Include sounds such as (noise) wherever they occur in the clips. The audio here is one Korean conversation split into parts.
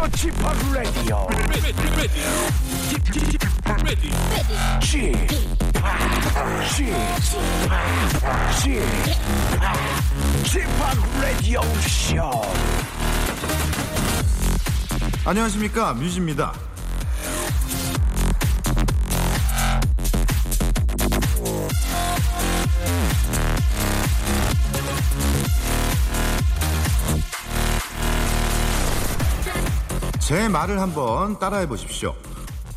Radio. Chip, Chip, Chip, Radio Show. 안녕하십니까 뮤즈입니다. 제 말을 한번 따라해 보십시오.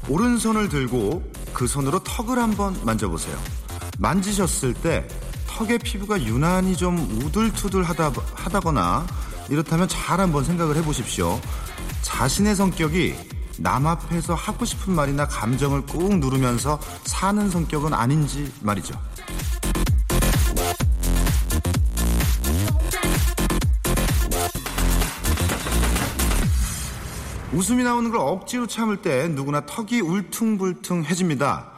오른손을 들고 그 손으로 턱을 한번 만져보세요. 만지셨을 때 턱의 피부가 유난히 좀 우들투들 하다 하다거나 이렇다면 잘 한번 생각을 해보십시오. 자신의 성격이 남 앞에서 하고 싶은 말이나 감정을 꾹 누르면서 사는 성격은 아닌지 말이죠. 웃음이 나오는 걸 억지로 참을 때 누구나 턱이 울퉁불퉁해집니다.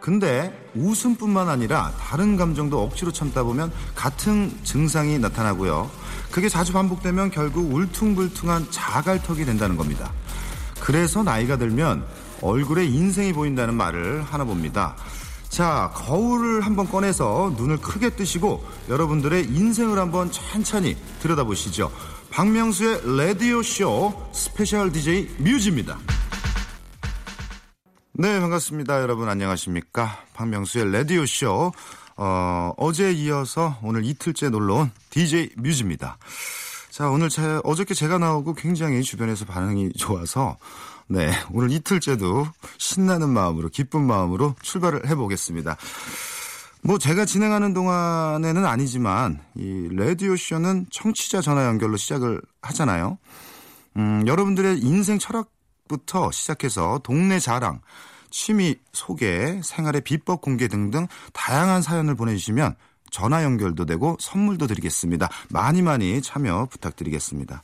근데 웃음뿐만 아니라 다른 감정도 억지로 참다 보면 같은 증상이 나타나고요. 그게 자주 반복되면 결국 울퉁불퉁한 자갈턱이 된다는 겁니다. 그래서 나이가 들면 얼굴에 인생이 보인다는 말을 하나 봅니다. 자, 거울을 한번 꺼내서 눈을 크게 뜨시고 여러분들의 인생을 한번 천천히 들여다보시죠. 박명수의 라디오쇼 스페셜 DJ 뮤즈입니다. 네, 반갑습니다. 여러분 안녕하십니까. 박명수의 라디오쇼. 어, 어제 이어서 오늘 이틀째 놀러온 DJ 뮤즈입니다. 자, 오늘 제, 어저께 제가 나오고 굉장히 주변에서 반응이 좋아서 네, 오늘 이틀째도 신나는 마음으로, 기쁜 마음으로 출발을 해보겠습니다. 뭐 제가 진행하는 동안에는 아니지만 이 라디오 쇼는 청취자 전화 연결로 시작을 하잖아요. 음, 여러분들의 인생 철학부터 시작해서 동네 자랑, 취미 소개, 생활의 비법 공개 등등 다양한 사연을 보내주시면 전화 연결도 되고 선물도 드리겠습니다. 많이 많이 참여 부탁드리겠습니다.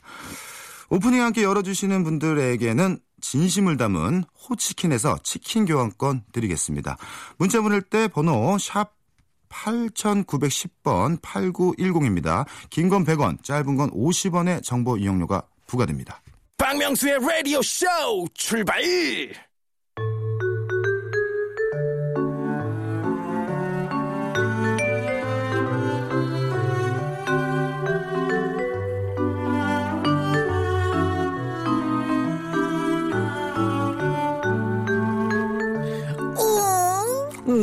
오프닝 함께 열어주시는 분들에게는 진심을 담은 호치킨에서 치킨 교환권 드리겠습니다. 문자 보낼 때 번호 샵 8910번 8910입니다. 긴 건 100원, 짧은 건 50원의 정보 이용료가 부과됩니다. 박명수의 Radio Show 출발.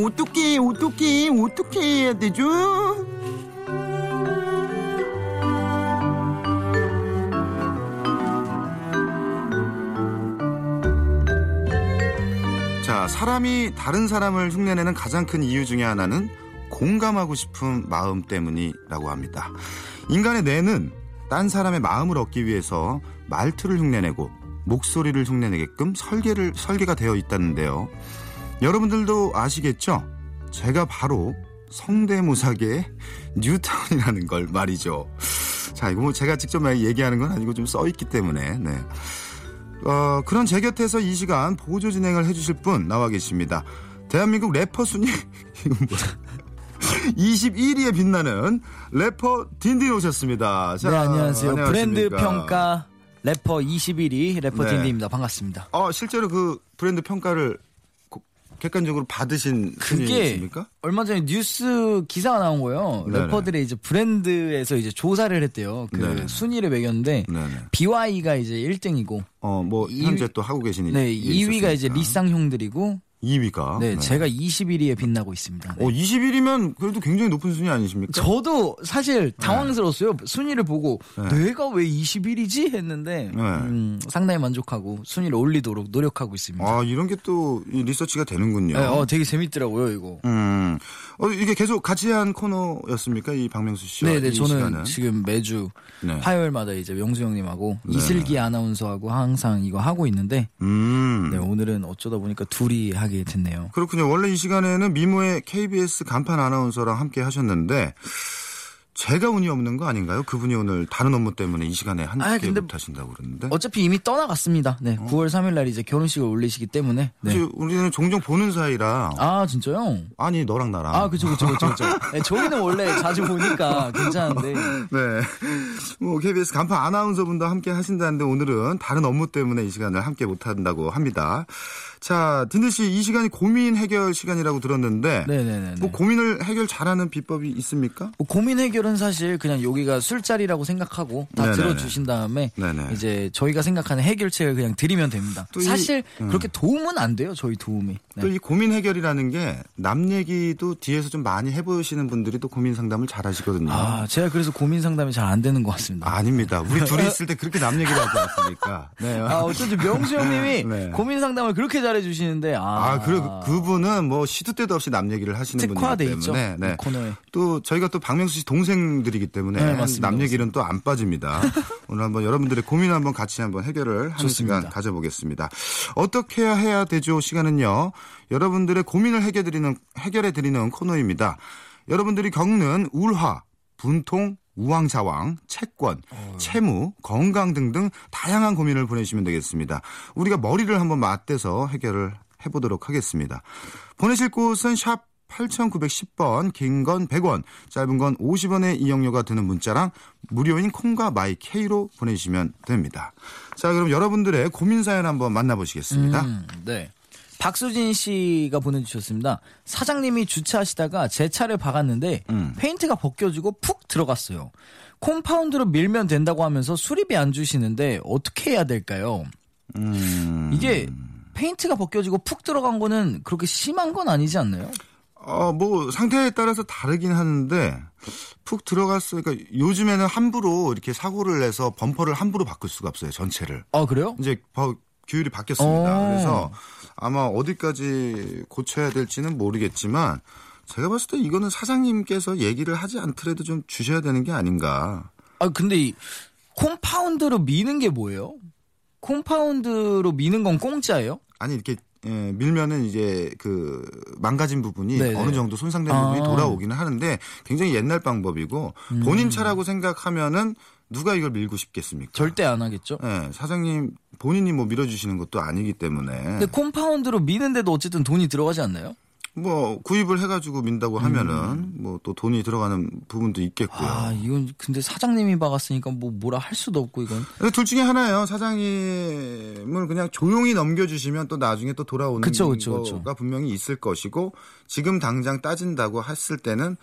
어, 어떻게 어떻게 어떻게 해야 되죠? 자, 사람이 다른 사람을 흉내내는 가장 큰 이유 중에 하나는 공감하고 싶은 마음 때문이라고 합니다. 인간의 뇌는 딴 사람의 마음을 얻기 위해서 말투를 흉내내고 목소리를 흉내내게끔 설계를 설계가 되어 있다는데요. 여러분들도 아시겠죠? 제가 바로 성대모사계의 뉴타운이라는 걸 말이죠. 자, 이거 뭐 제가 직접 얘기하는 건 아니고 좀 써있기 때문에, 네. 어, 그런 제 곁에서 이 시간 보조 진행을 해주실 분 나와 계십니다. 대한민국 래퍼 순위, (laughs) 21위에 빛나는 래퍼 딘딘 오셨습니다. 자, 네, 안녕하세요. 브랜드 안녕하십니까. 평가 래퍼 21위 래퍼 네. 딘딘입니다. 반갑습니다. 어, 실제로 그 브랜드 평가를 고- 객관적으로 받으신 그게 분이십니까? 얼마 전에 뉴스 기사가 나온 거예요. 네네. 래퍼들의 이제 브랜드에서 이제 조사를 했대요. 그 네네. 순위를 매겼는데 네네. 비와이가 이제 1등이고 어, 뭐, 이- 현재 또 하고 계신 네, 일이 2위가 이제 있었으니까. 리쌍 형들이고 2위가. 네, 제가 21위에 빛나고 있습니다. 네. 어, 20일이면 그래도 굉장히 높은 순위 아니십니까? 저도 사실 당황스러웠어요. 순위를 보고 네. 내가 왜 21위지 했는데 네. 음, 상당히 만족하고 순위를 올리도록 노력하고 있습니다. 아, 이런 게 또 리서치가 되는군요. 네, 어, 되게 재밌더라고요, 이거. 음. 어, 이게 계속 같이 한 코너였습니까? 이 박명수 씨와 네, 네, 이 저는 시간은? 지금 매주 네. 화요일마다 이제 명수 형님하고 이슬기 아나운서하고 항상 이거 하고 있는데 음. 네, 오늘은 어쩌다 보니까 둘이 하게 됐네요. 그렇군요. 원래 이 시간에는 미모의 KBS 간판 아나운서랑 함께 하셨는데 제가 운이 없는 거 아닌가요? 그분이 오늘 다른 업무 때문에 이 시간에 함께 못 하신다고 그러는데. 어차피 이미 떠나갔습니다. 네, 9월 3일 날 이제 결혼식을 올리시기 때문에. 네. 우리는 종종 보는 사이라 아, 진짜요? 아니 너랑 나랑 아, 그쵸, 그쵸, 그쵸, 그쵸. 네, 저희는 원래 자주 보니까 괜찮은데. (laughs) 네. 뭐 KBS 간판 아나운서분도 함께 하신다는데 오늘은 다른 업무 때문에 이 시간을 함께 못 한다고 합니다. 자, 딘들 씨이 시간이 고민 해결 시간이라고 들었는데 네네네. 뭐 고민을 해결 잘하는 비법이 있습니까? 뭐 고민 해결 은 사실 그냥 여기가 술자리라고 생각하고 다 네네네. 들어주신 다음에 네네. 이제 저희가 생각하는 해결책을 그냥 드리면 됩니다. 또 이- 사실 음. 그렇게 도움은 안 돼요, 저희 도움이. 네. 또이 고민 해결이라는 게 남 얘기도 뒤에서 좀 많이 해보시는 분들이 또 고민 상담을 잘 하시거든요. 아, 제가 그래서 고민 상담이 잘 안 되는 것 같습니다. 아, 닙니다 우리 둘이 (laughs) 있을 때 그렇게 남 얘기를 하지 않습니까? 네. 아, 어쩐지 명수 형님이 (laughs) 네. 고민 상담을 그렇게 잘해 주시는데 아, 아, 그래 그분은 뭐 시도 때도 없이 남 얘기를 하시는 분이기 특화돼 있죠. 때문에 네. 이 코너에. 또 저희가 또 박명수 씨 동생 들이기 때문에 네, 맞습니다. 남 얘기는 또 안 빠집니다. (laughs) 오늘 한번 여러분들의 고민 한번 같이 한번 해결을 하는 좋습니다. 시간 가져보겠습니다. 어떻게 해야 되죠? 시간은요. 여러분들의 고민을 해결해 드리는 해결해 드리는 코너입니다. 여러분들이 겪는 울화, 분통, 우왕좌왕, 채권, 채무, 건강 등등 다양한 고민을 보내주시면 되겠습니다. 우리가 머리를 한번 맞대서 해결을 해보도록 하겠습니다. 보내실 곳은 샵 8910번, 긴 건 100원, 짧은 건 50원의 이용료가 드는 문자랑 무료인 콩과 마이 K로 보내주시면 됩니다. 자, 그럼 여러분들의 고민 사연 한번 만나보시겠습니다. 음, 네. 박수진 씨가 보내주셨습니다. 사장님이 주차하시다가 제 차를 박았는데 음. 페인트가 벗겨지고 푹 들어갔어요. compound로 밀면 된다고 하면서 수리비 안 주시는데 어떻게 해야 될까요? 음. 이게 페인트가 벗겨지고 푹 들어간 거는 그렇게 심한 건 아니지 않나요? 어, 뭐, 상태에 따라서 다르긴 하는데, 푹 들어갔어요. 그러니까 요즘에는 함부로 이렇게 사고를 내서 범퍼를 함부로 바꿀 수가 없어요, 전체를. 아 그래요? 이제 버- 규율이 바뀌었습니다. 어. 그래서 아마 어디까지 고쳐야 될지는 모르겠지만, 제가 봤을 때 이거는 사장님께서 얘기를 하지 않더라도 좀 주셔야 되는 게 아닌가. 아 근데 이 콤파운드로 미는 게 뭐예요? 콤파운드로 미는 건 공짜예요? 아니, 이렇게 예, 밀면은 이제 그 망가진 부분이 네네. 어느 정도 손상된 아. 음. 부분이 돌아오기는 하는데 굉장히 옛날 방법이고 본인 차라고 생각하면은 누가 이걸 밀고 싶겠습니까? 절대 안 하겠죠. 예, 사장님 본인이 뭐 밀어주시는 것도 아니기 때문에 근데 콤파운드로 미는데도 어쨌든 돈이 들어가지 않나요? 뭐 구입을 해가지고 민다고 하면은 뭐또 돈이 들어가는 부분도 있겠고요. 음. 아 이건 근데 사장님이 박았으니까 뭐 뭐라 할 수도 없고 이건 둘 중에 하나예요. 사장님을 그냥 조용히 넘겨주시면 또 나중에 또 돌아오는 그쵸, 그쵸, 거가 그쵸. 분명히 있을 것이고 지금 당장 따진다고 했을 때는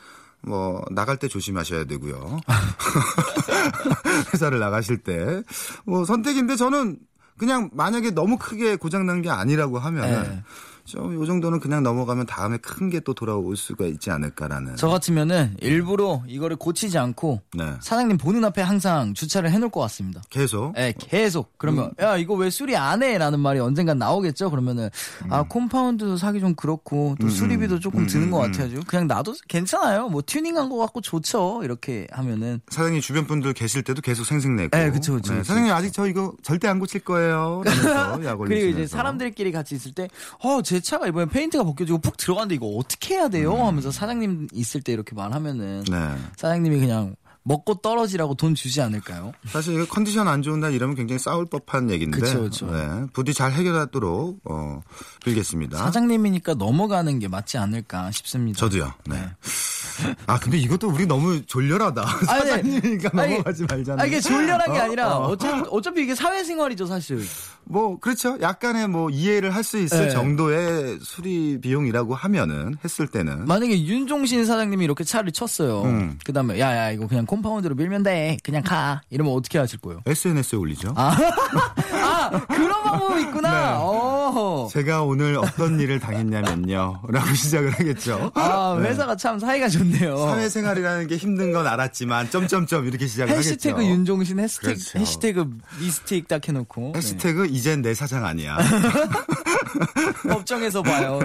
뭐 나갈 때 조심하셔야 되고요. (laughs) (laughs) 회사를 나가실 때 뭐 선택인데 저는 그냥 만약에 너무 크게 고장 난 게 아니라고 하면 네. 좀 요 정도는 그냥 넘어가면 다음에 큰 게 또 돌아올 수가 있지 않을까라는. 저 같으면은 일부러 이거를 고치지 않고 네. 사장님 보는 앞에 항상 주차를 해놓을 것 같습니다. 계속 예, 계속 그러면 음. 야 이거 왜 수리 안 해?라는 말이 언젠간 나오겠죠. 그러면은 음. 아 compound 사기 좀 그렇고 또 수리비도 조금 드는 것 같아요. 그냥 나도 괜찮아요. 뭐 튜닝한 것 같고 좋죠. 이렇게 하면은 사장님 주변 분들 계실 때도 계속 생색내고. 네, 그쵸, 그쵸, 그쵸. 사장님 아직 저 이거 절대 안 고칠 거예요. (laughs) 그리고. 이제 사람들끼리 같이 있을 때, 어, 제 차가 이번에 페인트가 벗겨지고 푹 들어갔는데 이거 어떻게 해야 돼요? 하면서 사장님 있을 때 이렇게 말하면은 음. 네. 사장님이 그냥 먹고 떨어지라고 돈 주지 않을까요? 사실 이거 컨디션 안 좋은 날 이러면 굉장히 싸울 법한 얘기인데. 그쵸, 그쵸. 네. 부디 잘 해결하도록 어, 빌겠습니다. 사장님이니까 넘어가는 게 맞지 않을까 싶습니다. 저도요. 네. (laughs) 아 근데 이것도 우리 너무 졸렬하다. (laughs) 사장님이니까 아니, 넘어가지 말자는. 아, 이게 졸렬한 게 어, 아니라 어. 어. 차피 어차피 이게 사회생활이죠, 사실. 뭐 그렇죠. 약간의 뭐 이해를 할 수 있을 네. 정도의 수리 비용이라고 하면은 했을 때는 만약에 윤종신 사장님이 이렇게 차를 쳤어요. 음. 그 다음에, 야, 야, 이거 그냥 콤파운드로 밀면 돼. 그냥 가. 이러면 어떻게 하실 거예요? SNS에 올리죠. 아, (laughs) 그런 방법이 있구나. 네. 어. 제가 오늘 어떤 일을 당했냐면요. 라고 (laughs) 시작을 하겠죠. 아, 회사가 참 사이가 좋네요. 사회생활이라는 게 힘든 건 알았지만 점점점 이렇게 시작을 해시태그 하겠죠. 윤종신 해시태그, 그렇죠. 해시태그 미스테이크 딱 해놓고 해시태그 이젠 내 사장 아니야. 네. (laughs) 법정에서 봐요.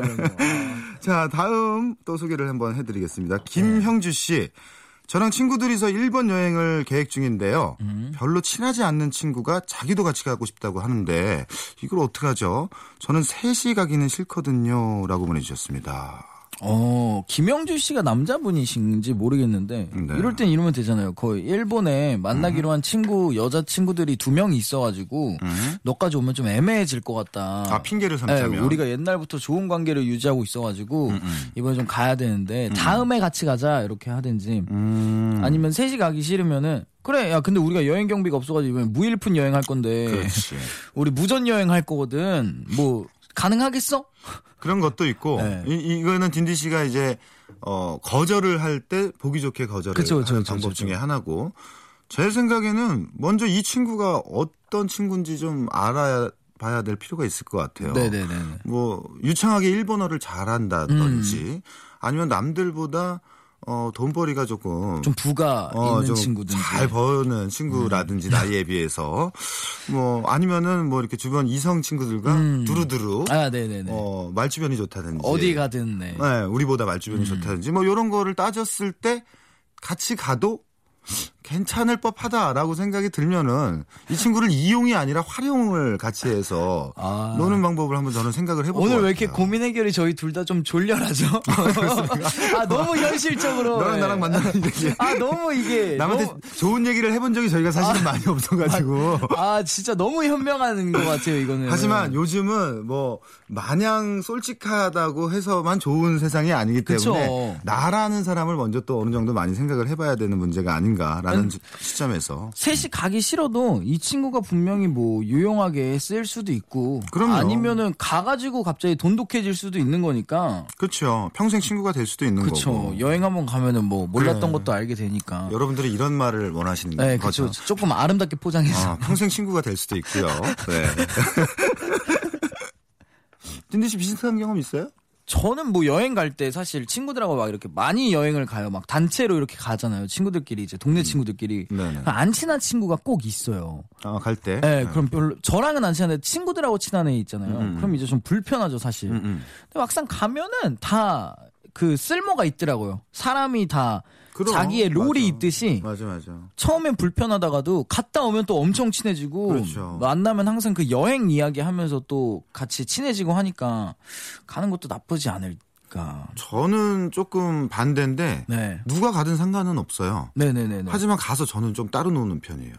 자, 다음 또 소개를 한번 해드리겠습니다. 김형주 씨. 저랑 친구들이서 일본 여행을 계획 중인데요. 별로 친하지 않는 친구가 자기도 같이 가고 싶다고 하는데 이걸 어떡하죠? 저는 셋이 가기는 싫거든요. 라고 보내주셨습니다. 어, 김영주 씨가 남자분이신지 모르겠는데 네. 이럴 땐 이러면 되잖아요. 거의 일본에 만나기로 한 친구 여자 친구들이 두 명이 있어가지고 너까지 오면 좀 애매해질 것 같다. 아, 핑계를 삼자면. 네, 우리가 옛날부터 좋은 관계를 유지하고 있어가지고 이번에 좀 가야 되는데 다음에 같이 가자 이렇게 하든지 음. 아니면 셋이 가기 싫으면은 그래 야 근데 우리가 여행 경비가 없어가지고 이번에 무일푼 여행 할 건데 그렇지. 우리 무전 여행 할 거거든 뭐 가능하겠어? 그런 것도 있고 네. 이, 이거는 딘디 씨가 이제 어 거절을 할 때 보기 좋게 거절을 그쵸, 하는 그쵸, 방법 그쵸. 중에 하나고 제 생각에는 먼저 이 친구가 어떤 친구인지 좀 알아야 봐야 될 필요가 있을 것 같아요. 네네네. 뭐 유창하게 일본어를 잘한다든지 음. 아니면 남들보다 어 돈벌이가 조금 좀 부가 어, 있는. 음. 잘 버는 친구라든지 나이에 비해서 뭐 아니면은 뭐 이렇게 주변 이성 친구들과 두루두루 음. 아, 네네네. 어 말주변이 좋다든지 어디 가든 네. 네, 우리보다 말주변이 음. 좋다든지 뭐 이런 거를 따졌을 때 같이 가도 괜찮을 법하다라고 생각이 들면은 이 친구를 이용이 아니라 활용을 같이 해서 아. 노는 방법을 한번 저는 생각을 해볼 오늘 것왜 이렇게. 고민 해결이 저희 둘 다 좀 졸렬하죠? (laughs) 아, 너무 현실적으로. 너랑 네. 나랑 만나는 얘기 아, 너무 이게. 남한테 너무- 좋은 얘기를 해본 적이 저희가 사실은 많이 없어가지고 아, 진짜 너무 현명한 것 같아요, 이거는. 하지만 요즘은 뭐 마냥 솔직하다고 해서만 좋은 세상이 아니기 때문에 그쵸. 나라는 사람을 먼저 또 어느 정도 많이 생각을 해봐야 되는 문제가 아닌가 라는 음. 시점에서 셋이 가기 싫어도 이 친구가 분명히 뭐 유용하게 쓸 수도 있고 그럼요. 아니면은 가가지고 갑자기 돈독해질 수도 있는 거니까 그렇죠 평생 친구가 될 수도 있는 그쵸 거고 여행 한번 가면은 뭐 몰랐던. 것도 알게 되니까 여러분들이 이런 말을 원하시는 네 거죠. 그쵸 조금 아름답게 포장해서 아, 평생 친구가 될 수도 있고요. 네. (laughs) 딘디 씨 비슷한 경험 있어요? 저는 뭐 여행 갈 때 사실 친구들하고 막 이렇게 많이 여행을 가요 막 단체로 이렇게 가잖아요 친구들끼리 이제 동네 친구들끼리 음. 안 친한 친구가 꼭 있어요 아, 갈 때. 네, 그럼 별로 저랑은 안 친한데 친구들하고 친한 애 있잖아요. 음. 그럼 이제 좀 불편하죠, 사실. 음, 음. 근데 막상 가면은 다 그 쓸모가 있더라고요. 사람이 다 그럼, 자기의 롤이 맞아. 있듯이 맞아, 맞아. 처음엔 불편하다가도 갔다 오면 또 엄청 친해지고 그렇죠. 만나면 항상 그 여행 이야기 하면서 또 같이 친해지고 하니까 가는 것도 나쁘지 않을까. 저는 조금 반대인데 네. 누가 가든 상관은 없어요. 네네네네. 하지만 가서 저는 좀 따로 노는 편이에요.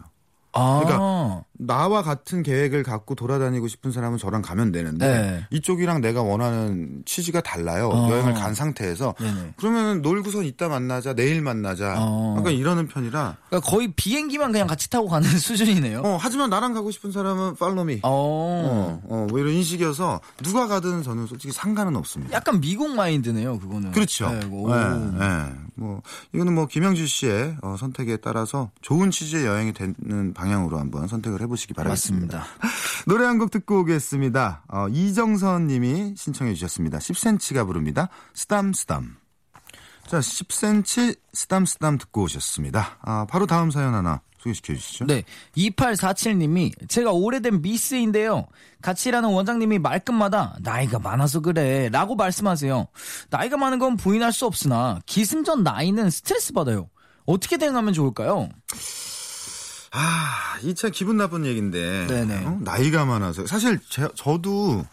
아, 그러니까 나와 같은 계획을 갖고 돌아다니고 싶은 사람은 저랑 가면 되는데 네. 이쪽이랑 내가 원하는 취지가 달라요. 어. 여행을 간 상태에서 네네. 그러면 놀고선 이따 만나자, 내일 만나자. 어. 약간 이러는 편이라. 그러니까 거의 비행기만 그냥 같이 타고 가는 (laughs) 수준이네요. 어, 하지만 나랑 가고 싶은 사람은 팔로미. 어. 어, 어, 뭐 이런 인식이어서 누가 가든 저는 솔직히 상관은 없습니다. 약간 미국 마인드네요, 그거는. 그렇죠. 네, 뭐, 네, 오. 네. 뭐 이거는 뭐 김영주 씨의 어, 선택에 따라서 좋은 취지의 여행이 되는 방향으로 한번 선택을 해보시기 바라겠습니다. 맞습니다. (laughs) 노래 한 곡 듣고 오겠습니다. 어, 이정선 님이 신청해 주셨습니다. 10cm가 부릅니다. 쓰담. 자, 10cm 쓰담 쓰담 듣고 오셨습니다. 아, 바로 다음 사연 하나 소개시켜 주시죠. 네. 2847님이 제가 오래된 미스인데요. 같이 일하는 원장님이 말끝마다 나이가 많아서 그래 라고 말씀하세요. 나이가 많은 건 부인할 수 없으나 기승전 나이는 스트레스 받아요. 어떻게 대응하면 좋을까요? 아, 이 참 기분 나쁜 얘기인데. 네네. 어? 나이가 많아서. 사실 제, 저도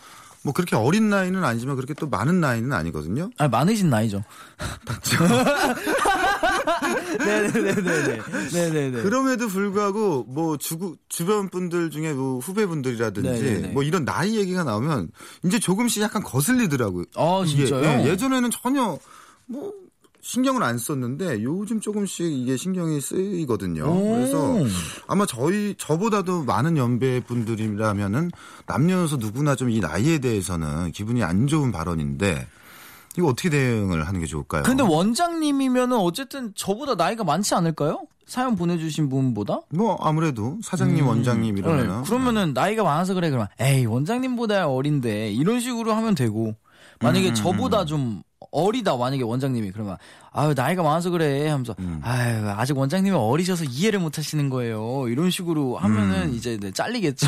뭐 그렇게 어린 나이는 아니지만 그렇게 또 많은 나이는 아니거든요. 아, 많으신 나이죠. (laughs) 네네네네네. 네네네. 그럼에도 불구하고 뭐 주, 주변 분들 중에 뭐 후배분들이라든지 네네네. 뭐 이런 나이 얘기가 나오면 이제 조금씩 약간 거슬리더라고요. 아, 진짜요? 예, 전에는 전혀 뭐 신경을 안 썼는데 요즘 조금씩 이게 신경이 쓰이거든요. 오. 그래서 아마 저희 저보다도 많은 연배 분들이라면은 남녀노소 누구나 좀 이 나이에 대해서는 기분이 안 좋은 발언인데 이거 어떻게 대응을 하는 게 좋을까요? 근데 원장님이면은 어쨌든 저보다 나이가 많지 않을까요? 사연 보내주신 분보다? 뭐 아무래도 사장님, 원장님 이러면은 네, 그러면은 나이가 많아서 그래 그러면 에이 원장님보다 어린데 이런 식으로 하면 되고 만약에 저보다 좀 어리다 만약에 원장님이. 그러면 아유 나이가 많아서 그래 하면서 아유 아직 원장님이 어리셔서 이해를 못 하시는 거예요. 이런 식으로 하면은 이제 네, 잘리겠죠?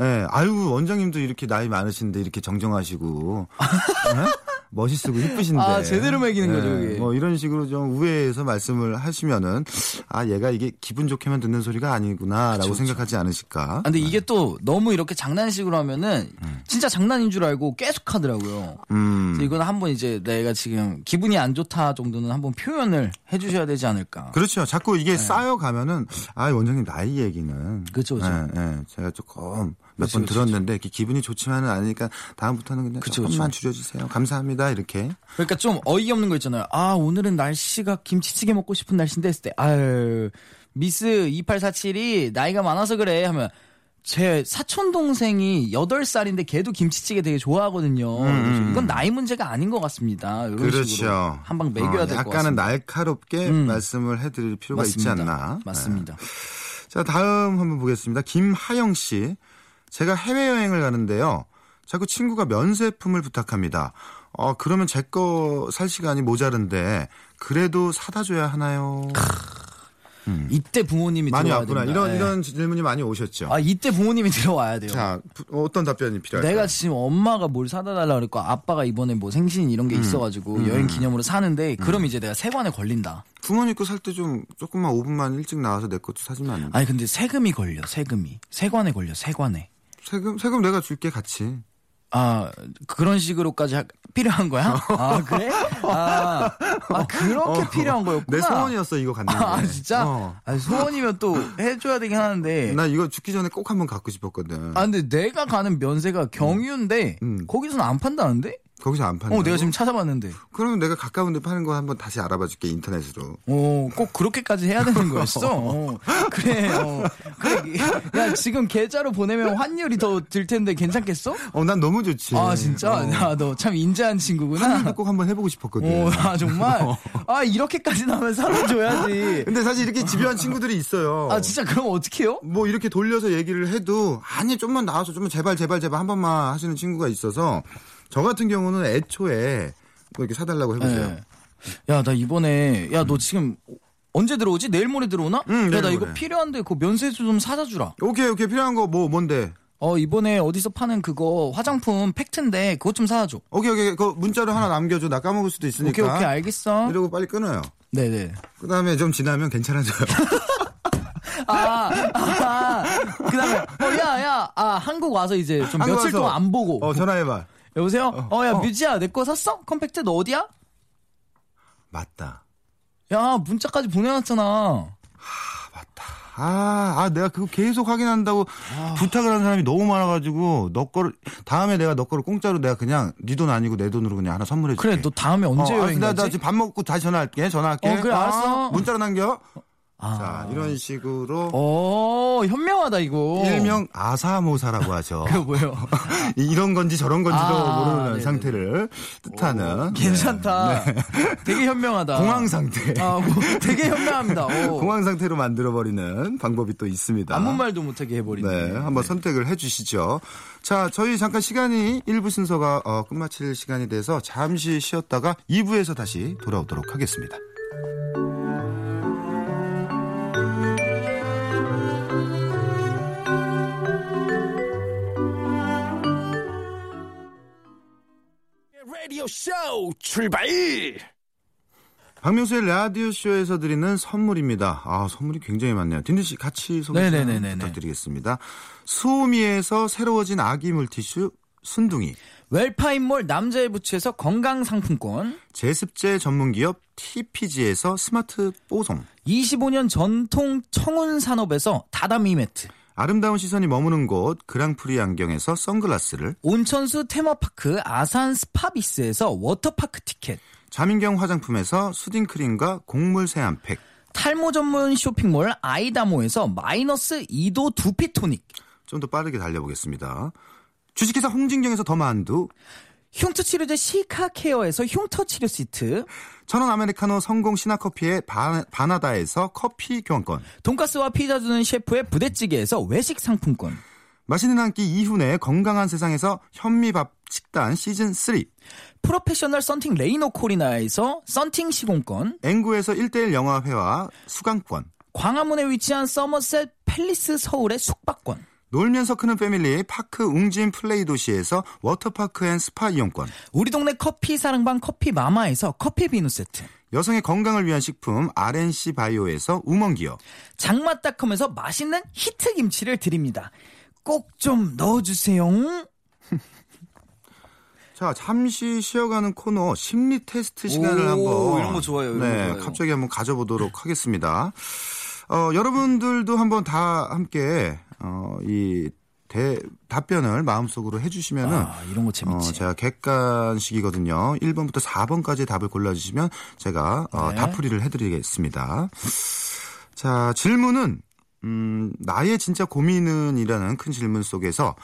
예, (laughs) 아유 원장님도 이렇게 나이 많으신데 이렇게 정정하시고. 예? (laughs) 멋있고 이쁘신데 아, 제대로 매기는 거죠, 예, 그게. 뭐 이런 식으로 좀 우회해서 말씀을 하시면은 아 얘가 이게 기분 좋게만 듣는 소리가 아니구나라고 생각하지 않으실까? 아, 근데 이게 또 너무 이렇게 장난식으로 하면은 진짜 장난인 줄 알고 계속 하더라고요 음. 이거는 한번 이제 내가 지금 기분이 안 좋다 정도는 한번 표현을 해 주셔야 되지 않을까 그렇죠. 자꾸 이게 쌓여 가면은 아 원장님 나이 얘기는 네. 그쵸, 그쵸. 예, 예. 제가 조금 몇 그쵸, 번 그쵸, 들었는데 이렇게 기분이 좋지만은 않으니까 다음부터는 그냥 그쵸, 조금만 그쵸. 줄여주세요. 감사합니다 이렇게. 그러니까 좀 어이없는 거 있잖아요. 아, 오늘은 날씨가 김치찌개 먹고 싶은 날씨인데 했을 때, 아유, 미스 2847이 나이가 많아서 그래 하면 제 사촌 동생이 8살인데 걔도 김치찌개 되게 좋아하거든요. 그래서 이건 나이 문제가 아닌 것 같습니다. 이런 음, 그렇죠. 식으로 한방 매겨야 어, 될것 같습니다. 약간은 날카롭게 음. 말씀을 해드릴 필요가 있지 맞습니다. 않나. 맞습니다. 네. 자 다음 한번 보겠습니다. 김하영 씨. 제가 해외 여행을 가는데요. 자꾸 친구가 면세품을 부탁합니다. 어 그러면 제 거 살 시간이 모자른데 그래도 사다 줘야 하나요? 이때 부모님이 많이 들어와야 왔구나. 됩니다. 이런 예. 이런 질문이 많이 오셨죠. 아, 이때 부모님이 들어와야 돼요. 자 부- 어떤 답변이 필요할까요? 내가 지금 엄마가 뭘 사다 달라 그랬고 아빠가 이번에 뭐 생신 이런 게 음. 있어가지고 여행 기념으로 사는데 그럼 이제 내가 세관에 걸린다. 부모님 거 살 때 좀 조금만 5분만 일찍 나와서 내 것도 사주면 안 돼? 아니 근데 세금이 걸려 세금이 세관에 걸려 세관에 세금 세금 내가 줄게 같이. 아 그런 식으로까지 하- 필요한 거야? (laughs) 아 그래? 아, 아 그렇게 어, 필요한 거였구나. 내 소원이었어 이거 갔는데. 아 진짜? 어. 아, 소원이면 또 해줘야 되긴 하는데. 나 이거 죽기 전에 꼭 한번 갖고 싶었거든. 아 근데 내가 가는 면세가 경유인데 음. 거기서는 안 판다는데? 거기서 안 판다. 어 내가 지금 찾아봤는데. 그러면 내가 가까운 데 파는 거 한번 다시 알아봐 줄게 인터넷으로. 어, 꼭 그렇게까지 해야 되는 거였어. 어, 그래, 어, 그래. 야, 지금 계좌로 보내면 환율이 더 들 텐데 괜찮겠어? 어, 난 너무 좋지. 아, 진짜? 어. 야, 너 참 인자한 친구구나. 꼭 한번 해보고 싶었거든. 어, 아, 정말? 아, 이렇게까지 나면 살아줘야지. 근데 사실 이렇게 집요한 친구들이 있어요. 아, 진짜 그럼 어떡해요? 뭐 이렇게 돌려서 얘기를 해도 아니 좀만 나와서 좀만 제발 제발 제발 한 번만 하시는 친구가 있어서 저 같은 경우는 애초에 뭐 이렇게 사달라고 해보세요. 네. 야, 나 이번에, 야, 너 지금 언제 들어오지? 내일 모레 들어오나? 응, 야, 내일 나 이거 모레. 필요한데 그 면세점 좀 사다 주라. 오케이 오케이 필요한 거 뭐 뭔데? 어, 이번에 어디서 파는 그거 화장품 팩트인데 그것 좀 사다 줘. 오케이 오케이 그 문자로 하나 남겨줘 나 까먹을 수도 있으니까. 오케이, 오케이, 알겠어. 이러고 빨리 끊어요. 네네. 그 다음에 좀 지나면 괜찮아져요. (laughs) 아, 아, 그 다음에, 어, 야, 야, 아, 한국 와서 이제 좀 한국 며칠 와서, 동안 안 보고. 어 전화해봐. 여보세요? 어, 야, 어. 뮤지야, 내 거 샀어? 컴팩트 너 어디야? 맞다. 야, 문자까지 보내놨잖아. 아, 아, 내가 그거 계속 확인한다고 부탁을 하는 사람이 너무 많아가지고 너 거를 다음에 내가 너 거를 공짜로 내가 그냥 네 돈 아니고 내 돈으로 그냥 하나 선물해줄게. 그래, 너 다음에 언제 어, 여행 알았어. 나? 나 지금 밥 먹고 다시 전화할게. 전화할게. 어, 그래, 알았어. 문자로 남겨. 아. 자, 이런 식으로 어, 현명하다, 이거. 일명 아사모사라고 하죠. (laughs) 그거 뭐예요? 이런 건지 저런 건지도 아, 모르는 네네네. 상태를 뜻하는 괜찮다. (laughs) 되게 현명하다. 네. 공황 상태. 아, 뭐, 되게 현명합니다. 어. (laughs) 공황 상태로 만들어 버리는 방법이 또 있습니다. 아무 말도 못하게 해버리네. 네, 한번 선택을 해주시죠. 자, 저희 잠깐 시간이 1부 순서가 어, 끝마칠 시간이 돼서 잠시 쉬었다가 2부에서 다시 돌아오도록 하겠습니다. 출발! 박명수의 라디오 쇼에서 드리는 선물입니다. 아, 선물이 굉장히 많네요. 딘딘 씨 같이 소개. 부탁드리겠습니다. 수오미에서 새로워진 아기 물티슈 순둥이, 웰파인몰 남자의 부츠에서 건강상품권. 제습제 전문기업 TPG에서 스마트 뽀송, 25년 전통 청운 산업에서 다다미 매트. 아름다운 시선이 머무는 곳 그랑프리 안경에서 선글라스를, 온천수 테마파크 아산 스파비스에서 워터파크 티켓. 자민경 화장품에서 수딩크림과 곡물 세안팩, 탈모 전문 쇼핑몰 아이다모에서 마이너스 2도 두피토닉. 좀 더 빠르게 달려보겠습니다. 주식회사 홍진경에서 더 만두, 흉터 치료제 시카케어에서 흉터 치료 시트, 천원 아메리카노 성공 신화커피의 바, 바나다에서 커피 교환권. 돈가스와 피자 주는 셰프의 부대찌개에서 외식 상품권, 맛있는 한 끼 이훈의 건강한 세상에서 현미밥 식단 시즌 3. 프로페셔널 썬팅 레이노 코리나에서 썬팅 시공권, 앵구에서 1대1 영어 회화 수강권. 광화문에 위치한 서머셋 팰리스 서울의 숙박권, 놀면서 크는 패밀리 파크 웅진 플레이 도시에서 워터파크 and 스파 이용권. 우리 동네 커피 사랑방 커피 마마에서 커피 비누 세트, 여성의 건강을 위한 식품 RNC 바이오에서 우먼기어. 장맛닷컴에서 맛있는 히트 김치를 드립니다. 꼭 좀 넣어주세요. (laughs) 자, 잠시 쉬어가는 코너 심리 테스트 시간을 오, 한번 이런 거 좋아요, 이런 네, 거 좋아요. 갑자기 한번 가져보도록 하겠습니다. 어, 여러분들도 한번 다 함께 어, 이 대, 답변을 마음속으로 해주시면은 아, 이런 거 재밌지. 어, 제가 객관식이거든요. 1번부터 4번까지 답을 골라주시면 제가 어, 네. 답풀이를 해드리겠습니다. 자, 질문은 음, 나의 진짜 고민은이라는 큰 질문 속에서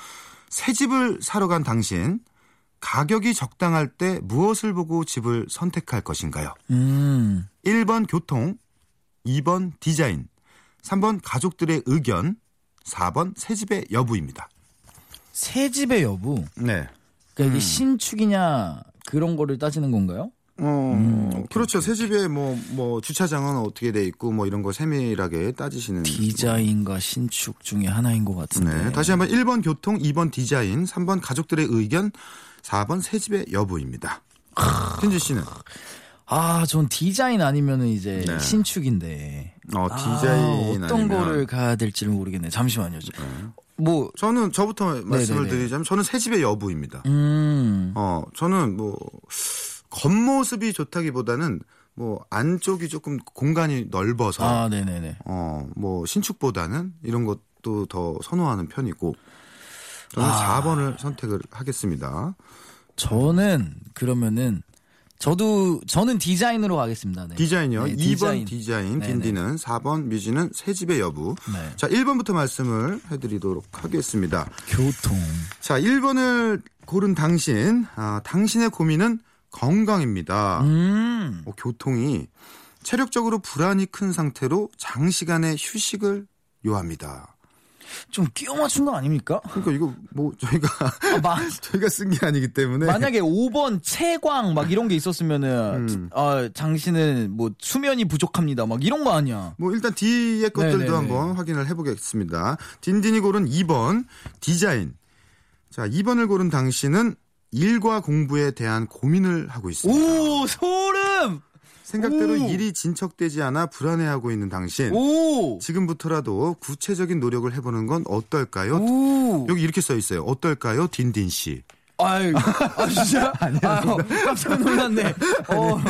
새 집을 사러 간 당신 가격이 적당할 때 무엇을 보고 집을 선택할 것인가요? 음. 1번 교통, 2번 디자인, 3번 가족들의 의견, 4번 새 집의 여부입니다. 새 집의 여부. 네. 그러니까 이게 신축이냐 그런 거를 따지는 건가요? 어, 그렇죠. 새 집에 뭐, 뭐, 주차장은 어떻게 돼 있고, 뭐, 이런 거 세밀하게 따지시는. 디자인과 신축 중에 하나인 것 같은데. 네. 다시 한번 1번 교통, 2번 디자인, 3번 가족들의 의견, 4번 새 집의 여부입니다. tin지 씨는? 아, 전 디자인 아니면은 이제 네. 신축인데. 어, 아, 디자인. 어떤 아니면- 거를 가야 될지를 모르겠네. 잠시만요. 뭐, 저는 저부터 말씀을 네네네. 드리자면, 저는 새 집의 여부입니다. 음. 어, 저는 뭐, 겉모습이 좋다기보다는, 뭐, 안쪽이 조금 공간이 넓어서, 아, 네네네. 어, 뭐, 신축보다는 이런 것도 더 선호하는 편이고, 저는 아. 4번을 선택을 하겠습니다. 저는 그러면은 저도 저는 디자인으로 가겠습니다. 네. 디자인이요. 네, 2번 디자인, 네네. 딘디는 4번 뮤지는 새 집의 여부. 네. 자, 1번부터 말씀을 해 드리도록 하겠습니다. 교통. 자, 1번을 고른 당신, 아, 당신의 고민은 건강입니다. 음. 어, 교통이 체력적으로 불안이 큰 상태로 장시간의 휴식을 요합니다. 좀 끼워 맞춘 거 아닙니까? 그러니까 이거 뭐 저희가 아, 마, (laughs) 저희가 쓴 게 아니기 때문에 만약에 5번 채광 막 이런 게 있었으면은 음. 아, 당신은 뭐 수면이 부족합니다. 막 이런 거 아니야. 뭐 일단 뒤의 것들도 네네네. 한번 확인을 해보겠습니다. 딘딘이 고른 2번 디자인. 자, 2번을 고른 당신은 일과 공부에 대한 고민을 하고 있습니다. 오, 소름! 생각대로 오. 일이 진척되지 않아 불안해하고 있는 당신. 오! 지금부터라도 구체적인 노력을 해보는 건 어떨까요? 오! 여기 이렇게 써 있어요. 어떨까요, 딘딘 씨? 아유, 아, 진짜? (laughs) 아니요. 깜짝 놀랐네. (laughs) 어,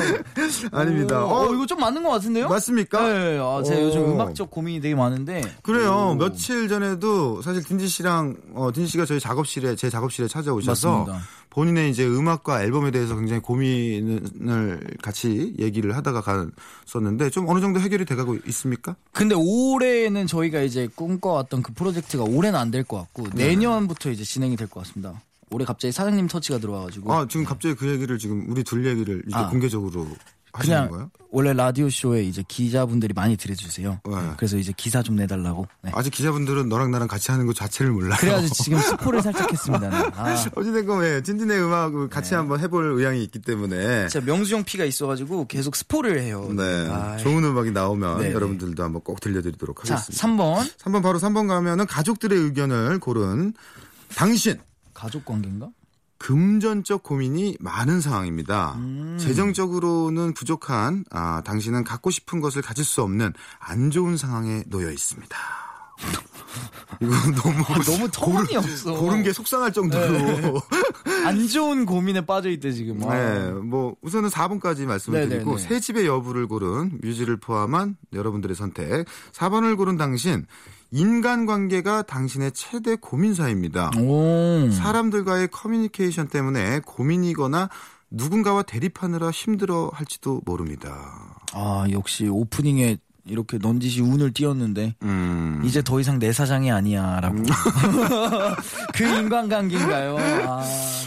아닙니다. 어, 어, 이거 좀 맞는 것 같은데요? 맞습니까? 네, 아, 제가 어. 요즘 음악적 고민이 되게 많은데. 그래요. 오. 며칠 전에도 사실 딘지 씨랑 어 딘지 씨가 저희 작업실에 제 작업실에 찾아오셔서 맞습니다. 본인의 이제 음악과 앨범에 대해서 굉장히 고민을 같이 얘기를 하다가 갔었는데 좀 어느 정도 해결이 돼가고 있습니까? 근데 올해는 저희가 이제 꿈꿔왔던 그 프로젝트가 올해는 안 될 것 같고 네. 내년부터 이제 진행이 될 것 같습니다. 올해 갑자기 사장님 터치가 들어와가지고 아 지금 갑자기 그 얘기를 지금 우리 둘 얘기를 이제 아. 공개적으로 하시는 그냥 거예요? 원래 라디오 쇼에 이제 기자분들이 많이 들어주세요. 네. 그래서 이제 기사 좀 내달라고. 네. 아직 기자분들은 너랑 나랑 같이 하는 것 자체를 몰라요. 그래가지고 지금 (laughs) 스포를 살짝 했습니다. 네. 아, 어찌된 건 왜, 딘딘의 음악을 같이 한번 해볼 의향이 있기 때문에. 진짜 명수형 피가 있어가지고 계속 스포를 해요. 네. 아, 좋은 음악이 나오면 네, 네. 여러분들도 한번 꼭 들려드리도록 자, 하겠습니다. 3번 3번 바로 3번 가면은 가족들의 의견을 고른 당신. 가족 관계인가? 금전적 고민이 많은 상황입니다. 음. 재정적으로는 부족한 아, 당신은 갖고 싶은 것을 가질 수 없는 안 좋은 상황에 놓여 있습니다. (laughs) 이거 너무 너무 터무니 없어. 고른 게 속상할 정도로. 안 좋은 고민에 빠져 있대 지금. 아. 네, 뭐 우선은 4번까지 말씀을 네네네. 드리고 새 집의 여부를 고른 뮤지를 포함한 여러분들의 선택. 4번을 고른 당신 인간관계가 당신의 최대 고민사입니다. 오. 사람들과의 커뮤니케이션 때문에 고민이거나 누군가와 대립하느라 힘들어 할지도 모릅니다. 아 역시 오프닝에 이렇게 넌지시 운을 띄웠는데 음. 이제 더 이상 내 사장이 아니야라고. (laughs) 그 인간관계인가요? 아.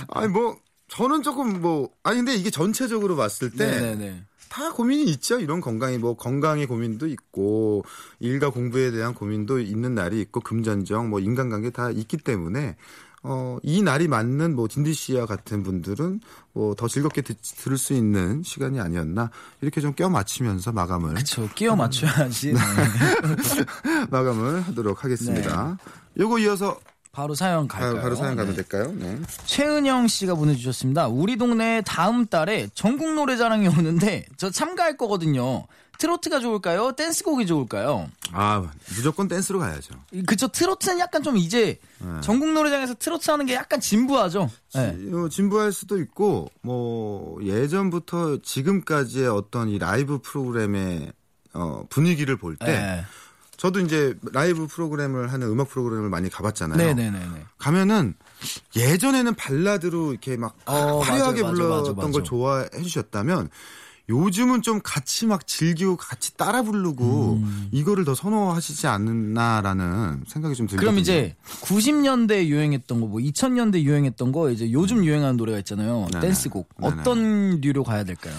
아니 뭐 저는 조금 뭐 아니 근데 이게 전체적으로 봤을 때 네네네. 다 고민이 있죠. 이런 건강이 뭐 건강의 고민도 있고 일과 공부에 대한 고민도 있는 날이 있고 금전적 뭐 인간관계 다 있기 때문에 어, 이 날이 맞는 뭐 딘디 씨와 같은 분들은 뭐 더 즐겁게 듣, 들을 수 있는 시간이 아니었나 이렇게 좀 껴 맞추면서 마감을 그쵸. 끼워 맞춰야지. 네. (laughs) 마감을 하도록 하겠습니다. 요거 이어서 바로 사연 갈까요? 바로, 사연 가면 네. 될까요? 네. 최은영 씨가 보내주셨습니다. 우리 동네에 다음 달에 전국 노래자랑이 오는데 저 참가할 거거든요. 트로트가 좋을까요? 댄스곡이 좋을까요? 아 무조건 댄스로 가야죠. 그쵸. 트로트는 약간 좀 이제 네. 전국 노래장에서 트로트 하는 게 약간 진부하죠. 네. 어, 진부할 수도 있고 뭐 예전부터 지금까지의 어떤 이 라이브 프로그램의 어, 분위기를 볼때 네. 저도 이제 라이브 프로그램을 하는 음악 프로그램을 많이 가봤잖아요. 네네네네. 가면은 예전에는 발라드로 이렇게 막 어, 화려하게 맞아, 불렀던 맞아, 맞아. 걸 좋아해 주셨다면 요즘은 좀 같이 막 즐기고 같이 따라 부르고 이거를 더 선호하시지 않나라는 생각이 좀 들거든요. 그럼 이제 90년대 유행했던 거, 뭐 2000년대 유행했던 거, 이제 요즘 유행하는 노래가 있잖아요. 네네. 댄스곡. 네네. 어떤 류로 가야 될까요?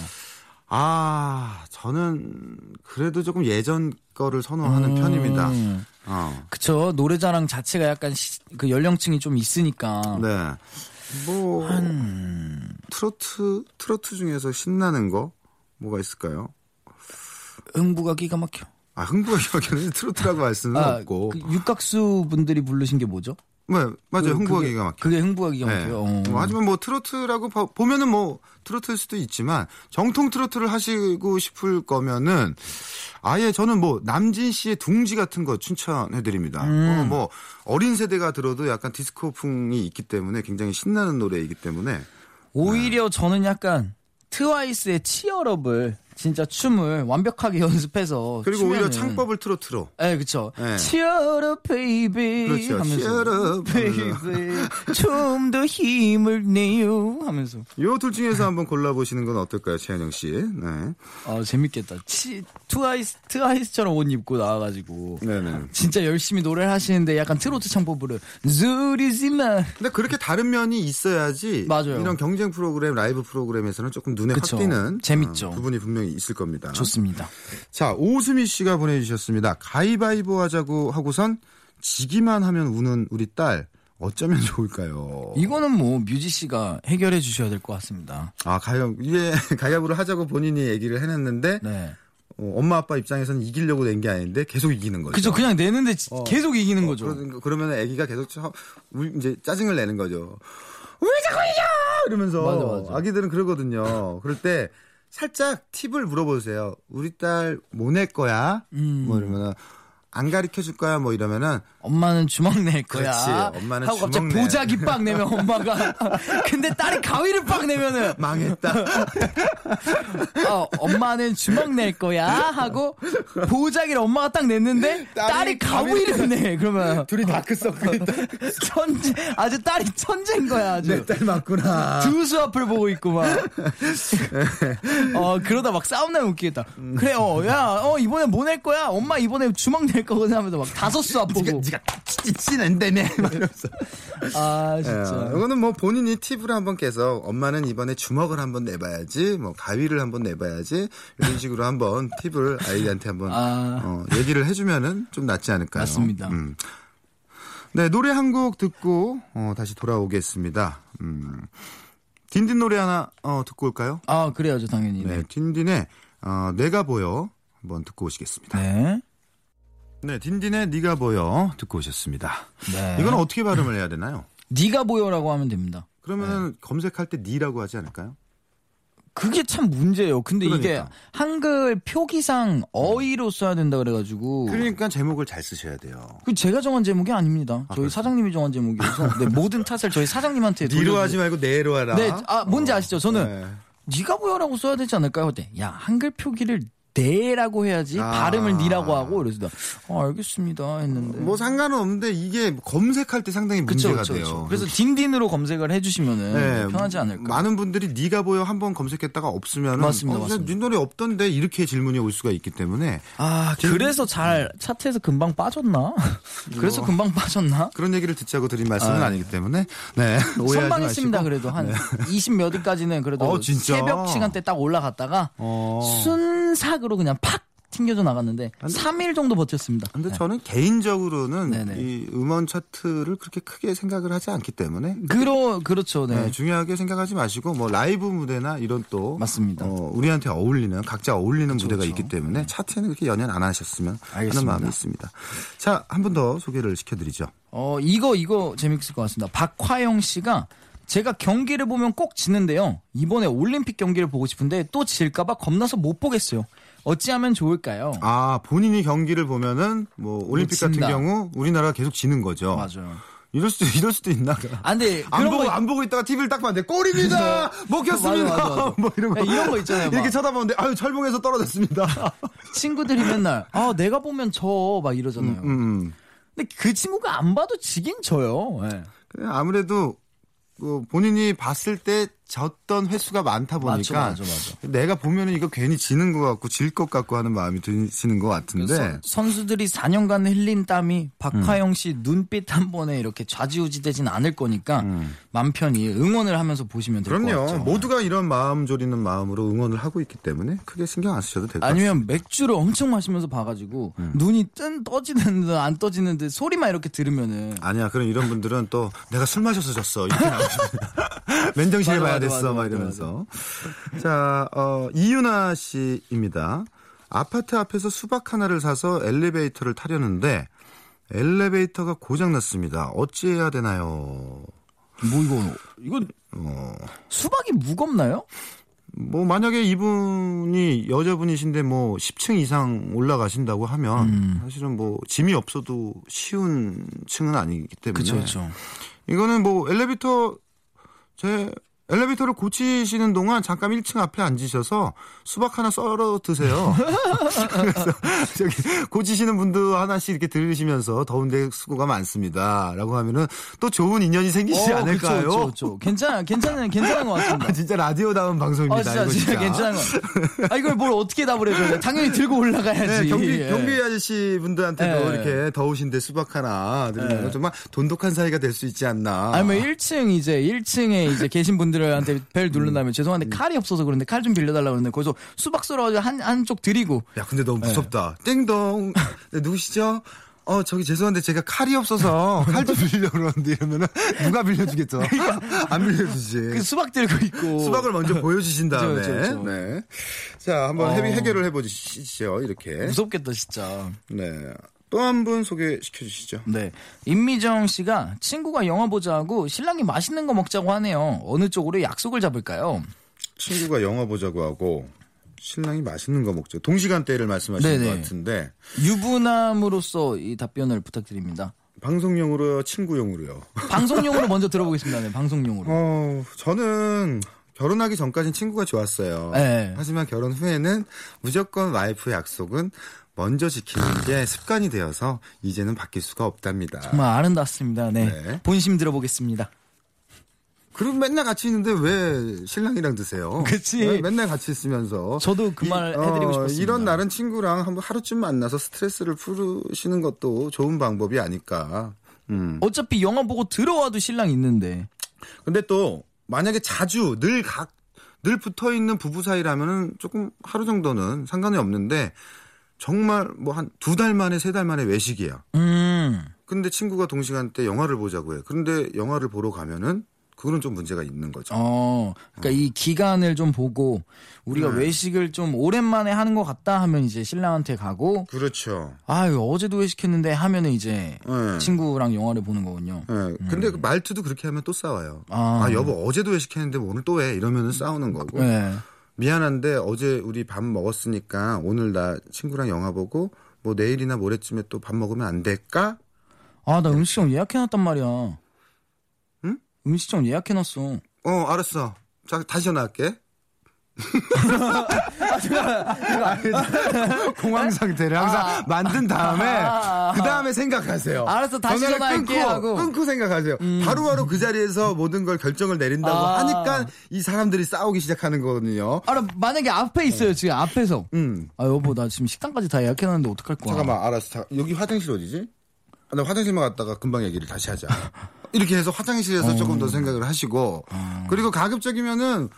아, 저는 그래도 조금 예전 거를 선호하는 편입니다. 음, 어. 그쵸. 노래자랑 자체가 약간 시- 그 연령층이 좀 있으니까. 네. 뭐 트로트 트로트 중에서 신나는 거 뭐가 있을까요? 흥부가 기가 막혀. 아, 흥부가 기억하는 트로트라고 할 수는 아, 없고. 그 육각수 분들이 부르신 게 뭐죠? 네, 맞아요. 그- 그게- 기가 막혀. 그게 흥부가 기가 네. 막혀요. 어. 뭐 하지만 뭐 트로트라고 봐- 보면은 뭐 트로트일 수도 있지만 정통 트로트를 하시고 싶을 거면은 아예 저는 뭐 남진 씨의 둥지 같은 거 추천해 드립니다. 음. 어, 뭐 어린 세대가 들어도 약간 디스코풍이 있기 때문에 굉장히 신나는 노래이기 때문에 오히려 저는 약간 트와이스의 Cheer Up을 진짜 춤을 완벽하게 (laughs) 연습해서 그리고 오히려 추면은- 창법을 트로트로 네, 그쵸. 네. Cheer up, baby. 그렇죠. 하면서. Cheer up baby. 좀더 힘을 내요. 하면서. 요 둘 중에서 한번 골라 보시는 건 어떨까요, 최현영 씨? 네. 아, 재밌겠다. 치, 트와이스, 트와이스처럼 옷 입고 나와가지고. 네네. 진짜 열심히 노래를 하시는데 약간 트로트 창법으로. zu리지마. 근데 그렇게 다른 면이 있어야지 맞아요. 이런 경쟁 프로그램, 라이브 프로그램에서는 조금 눈에 그쵸. 확 띄는 재밌죠. 어, 부분이 분명히 있을 겁니다. 좋습니다. 자, 오수미 씨가 보내주셨습니다. 가위바위보 하자고 하고선 지기만 하면 우는 우리 딸 어쩌면 (laughs) 좋을까요? 이거는 뭐 뮤지 씨가 해결해 주셔야 될 것 같습니다. 아, 가위, 이게 (laughs) 가위바위보를 하자고 본인이 얘기를 해냈는데 네. 어, 엄마 아빠 입장에서는 이기려고 낸 게 아닌데 계속 이기는 거죠. 그죠. 그냥 내는데 지- 어. 계속 이기는 거죠. 그러, 그러면 애기가 계속 쳐- 울- 이제 짜증을 내는 거죠. 왜 자꾸 이겨! 이러면서 맞아, 맞아. 아기들은 그러거든요. 그럴 때 살짝 팁을 물어보세요. 우리 딸 뭐 낼 거야? 음. 뭐 이러면은 안 가르쳐 줄 거야? 뭐 이러면은 엄마는 주먹 낼 거야. 그렇지. 엄마는 하고 갑자기 주먹 내. 보자기 빡 내면 엄마가. (laughs) 근데 딸이 가위를 빡 내면은 망했다. 어, 엄마는 주먹 낼 거야 하고 보자기를 엄마가 딱 냈는데 딸이, 딸이 가위를 내. 그러면 둘이 다크서클 (laughs) 천재 아주 딸이 천재인 거야 아주. 내 딸 맞구나. 두 수 앞을 보고 있고 막. (laughs) 어, 그러다 막 싸움 나면 웃기겠다. 그래, 어, 야, 어, 이번에 뭐 낼 거야? 엄마 이번에 주먹 낼 거거든 하면서 막 다섯 수앞 보고. 니가 찌찌낸다며 이러면서. 아, 예, 진짜. 이거는 뭐 본인이 팁을 한번 깨서 엄마는 이번에 주먹을 한번 내봐야지, 뭐 가위를 한번 내봐야지 이런 (laughs) 식으로 한번 팁을 아이한테 한번 아. 어, 얘기를 해주면은 좀 낫지 않을까요? 맞습니다. 음. 네 노래 한 곡 듣고 어, 다시 돌아오겠습니다. 음. 딘딘 노래 하나 어, 듣고 올까요? 아, 그래야죠, 당연히. 네, 네. 딘딘의 어, 내가 보여 한번 듣고 오시겠습니다. 네. 네, 딘딘의 네가 보여 듣고 오셨습니다. 네. 이건 어떻게 발음을 해야 되나요? (laughs) 네가 보여라고 하면 됩니다. 그러면 검색할 때 니라고 하지 않을까요? 그게 참 문제예요. 근데 이게 그러니까. 한글 표기상 어휘로 써야 된다 그래가지고. 그러니까 제목을 잘 쓰셔야 돼요. 그 제가 정한 제목이 아닙니다. 저희 그렇습니까? 사장님이 정한 제목이어서 네, (laughs) 모든 탓을 저희 사장님한테 니로 돌려주- 하지 말고 내로 하라. 네, 아 뭔지 아시죠? 저는 네. 네가 보여라고 써야 되지 않을까요? 그때 야 한글 표기를 네라고 해야지 아. 발음을 니라고 하고 그래서 나 어, 알겠습니다 했는데 뭐 상관은 없는데 이게 검색할 때 상당히 그쵸, 문제가 그쵸, 돼요. 그쵸. 그래서 딘딘으로 검색을 해주시면은 네, 편하지 않을까. 많은 분들이 네가 보여 한번 검색했다가 없으면 맞습니다, 어, 맞습니다. 네 노래 없던데 이렇게 질문이 올 수가 있기 때문에 아 그래서 잘 차트에서 금방 빠졌나? (laughs) 그래서 금방 빠졌나? 그런 얘기를 듣자고 드린 말씀은 아. 아. 니기 때문에 네 (laughs) 선방했습니다. 그래도 한 20 몇 위까지는 그래도 어? 새벽 시간대 딱 올라갔다가 어. 순삭 으로 그냥 팍 튕겨져 나갔는데 3일 정도 버텼습니다. 근데 네. 저는 개인적으로는 네네. 이 음원 차트를 그렇게 크게 생각을 하지 않기 때문에 그러 그렇죠. 네. 네, 중요하게 생각하지 마시고 뭐 라이브 무대나 이런 또 맞습니다. 어, 우리한테 어울리는 각자 어울리는 무대가 그렇죠. 있기 때문에 차트에는 그렇게 연연 안 하셨으면 하는 알겠습니다. 마음이 있습니다. 자, 한 번 더 소개를 시켜 드리죠. 어, 이거, 이거 재밌을 것 같습니다. 박화영 씨가 제가 경기를 보면 꼭 지는데요. 이번에 올림픽 경기를 보고 싶은데 또 질까봐 겁나서 못 보겠어요. 어찌하면 좋을까요? 아 본인이 경기를 보면은 뭐 올림픽 같은. 경우 우리나라가 계속 지는 거죠. 맞아요. 이럴 수도 이럴 수도 있나? 아, 근데 안 보고 거 안 보고 있다가 TV를 딱 봤는데 골입니다. (laughs) 먹혔습니다. 맞아, 맞아, (laughs) 맞아. 뭐 이런 거 네, 이런 거 있잖아요, 막. 이렇게 쳐다보는데 아유 철봉에서 떨어졌습니다. (laughs) 친구들이 맨날 아 내가 보면 저 막 이러잖아요. 음. 근데 그 친구가 안 봐도 지긴 져요. 예. 그냥 아무래도 그 본인이 봤을 때 졌던 횟수가 많다 보니까 맞아, 맞아, 맞아. 내가 보면은 이거 괜히 지는 것 같고 질 것 같고 하는 마음이 드시는 것 같은데 선- 선수들이 4년간 흘린 땀이 박화영 씨 눈빛 한 번에 이렇게 좌지우지되진 않을 거니까 맘 편히 응원을 하면서 보시면 될것 그럼요. 같죠. 모두가 이런 마음 졸이는 마음으로 응원을 하고 있기 때문에 크게 신경 안 쓰셔도 될 것 같아요. 아니면 맥주를 엄청 마시면서 봐가지고 음. 눈이 뜬 떠지는 듯 안 떠지는 듯 소리만 이렇게 들으면은 아니야. 그럼 이런 분들은 또 내가 술 마셔서 졌어. 이렇게 나오십니다. (laughs) 맨정신에 봐야 됐어. 맞아, 막 이러면서. (laughs) 자, 어, 이윤아 씨입니다. 아파트 앞에서 수박 하나를 사서 엘리베이터를 타려는데 엘리베이터가 고장 났습니다. 어찌해야 되나요? 뭐 이거 이건 어, 수박이 무겁나요? 뭐 만약에 이분이 여자분이신데 뭐 10층 이상 올라가신다고 하면 음. 사실은 뭐 짐이 없어도 쉬운 층은 아니기 때문에 그렇죠. 이거는 뭐 엘리베이터 제 엘리베이터를 고치시는 동안 잠깐 1층 앞에 앉으셔서 수박 하나 썰어 드세요. (laughs) 그래서 저기 고치시는 분도 하나씩 이렇게 들으시면서 더운데 수고가 많습니다 라고 하면은 또 좋은 인연이 생기지 않을까요? 그렇죠, 그렇죠. 괜찮아, 괜찮은 괜찮은 것 같습니다. 아, 진짜 라디오다운 방송입니다. 아, 진짜, 이거 진짜 괜찮은 거. 아, 이걸 뭘 어떻게 답을 해줘야 돼? 당연히 들고 올라가야지. 네, 경비, 예. 경비 아저씨 분들한테도 예. 이렇게 더우신데 수박 하나 드리면 예. 정말 돈독한 사이가 될 수 있지 않나. 아니면 1층 이제 1층에 이제 계신 분들 한테 벨 누른 다음에 죄송한데 음. 칼이 없어서 그런데 칼 좀 빌려달라고 그러는데 거기서 수박 썰어가지고 한 한쪽 드리고 야, 근데 너무 예. 무섭다. 땡동. (laughs) 네, 누구시죠? 어, 저기 죄송한데 제가 칼이 없어서 칼 좀 빌리려고 그러는데 이러면은 누가 빌려주겠죠? (laughs) 안 빌려주지. 그 수박 들고 있고 수박을 먼저 보여주신 다음에. 그쵸, 그쵸, 그쵸. 네. 자, 한번 어. 해결을 해보시죠. 이렇게. 무섭겠다 진짜. 네. 또 한 분 소개시켜 주시죠. 네. 임미정 씨가 친구가 영화 보자고 신랑이 맛있는 거 먹자고 하네요. 어느 쪽으로 약속을 잡을까요? 친구가 영화 보자고 하고 신랑이 맛있는 거 먹죠. 동시간대를 말씀하시는 네네. 것 같은데 유부남으로서 이 답변을 부탁드립니다. 방송용으로요, 친구용으로요. 방송용으로 먼저 들어보겠습니다. 네, 방송용으로. 어, 저는 결혼하기 전까지는 친구가 좋았어요. 네. 하지만 결혼 후에는 무조건 와이프 약속은 먼저 지키는 게 습관이 되어서 이제는 바뀔 수가 없답니다. 정말 아름답습니다. 네. 네. 본심 들어보겠습니다. 그럼 맨날 같이 있는데 왜 신랑이랑 드세요? 그치. 왜 맨날 같이 있으면서. 저도 그말 이- 해드리고 어, 싶었습니다. 이런 날은 친구랑 한번 하루쯤 만나서 스트레스를 풀으시는 것도 좋은 방법이 아닐까. 음. 어차피 영화 보고 들어와도 신랑 있는데. 근데 또 만약에 자주 늘 각, 늘 붙어 있는 부부 사이라면은 조금 하루 정도는 상관이 없는데 정말 뭐 한 두 달 만에 세 달 만에 외식이야. 음. 근데 친구가 동시간대 영화를 보자고 해. 그런데 영화를 보러 가면은 그거는 좀 문제가 있는 거죠. 어. 그러니까 이 기간을 좀 보고 우리가 네. 외식을 좀 오랜만에 하는 것 같다 하면 이제 신랑한테 가고 그렇죠. 아유 어제도 외식했는데 하면은 이제 네. 친구랑 영화를 보는 거군요. 예. 근데 그 말투도 그렇게 하면 또 싸워요. 아. 아, 여보 어제도 외식했는데 뭐 오늘 또 왜? 이러면은 싸우는 거고. 네. 미안한데 어제 우리 밥 먹었으니까 오늘 나 친구랑 영화 보고 뭐 내일이나 모레쯤에 또 밥 먹으면 안 될까? 아 나 음식점 예약해놨단 말이야. 응? 음식점 예약해놨어. 어, 알았어. 자, 다시 전화할게. 공황 상태를 항상 아. 만든 다음에 아. 그 다음에 생각하세요. 알았어, 다시 전화할게 끊고, 하고. 음. 끊고 생각하세요. 바로바로 그 자리에서 모든 걸 결정을 내린다고 아. 하니까 이 사람들이 싸우기 시작하는 거거든요. 아, 만약에 앞에 있어요, 지금 앞에서. 음. 아, 여보, 나 지금 식당까지 다 예약해놨는데 어떡할 거야. 잠깐만, 알았어. 자, 여기 화장실 어디지? 아, 나 화장실만 갔다가 금방 얘기를 다시 하자. 이렇게 해서 화장실에서 (laughs) 조금 더 생각을 하시고, 그리고 가급적이면은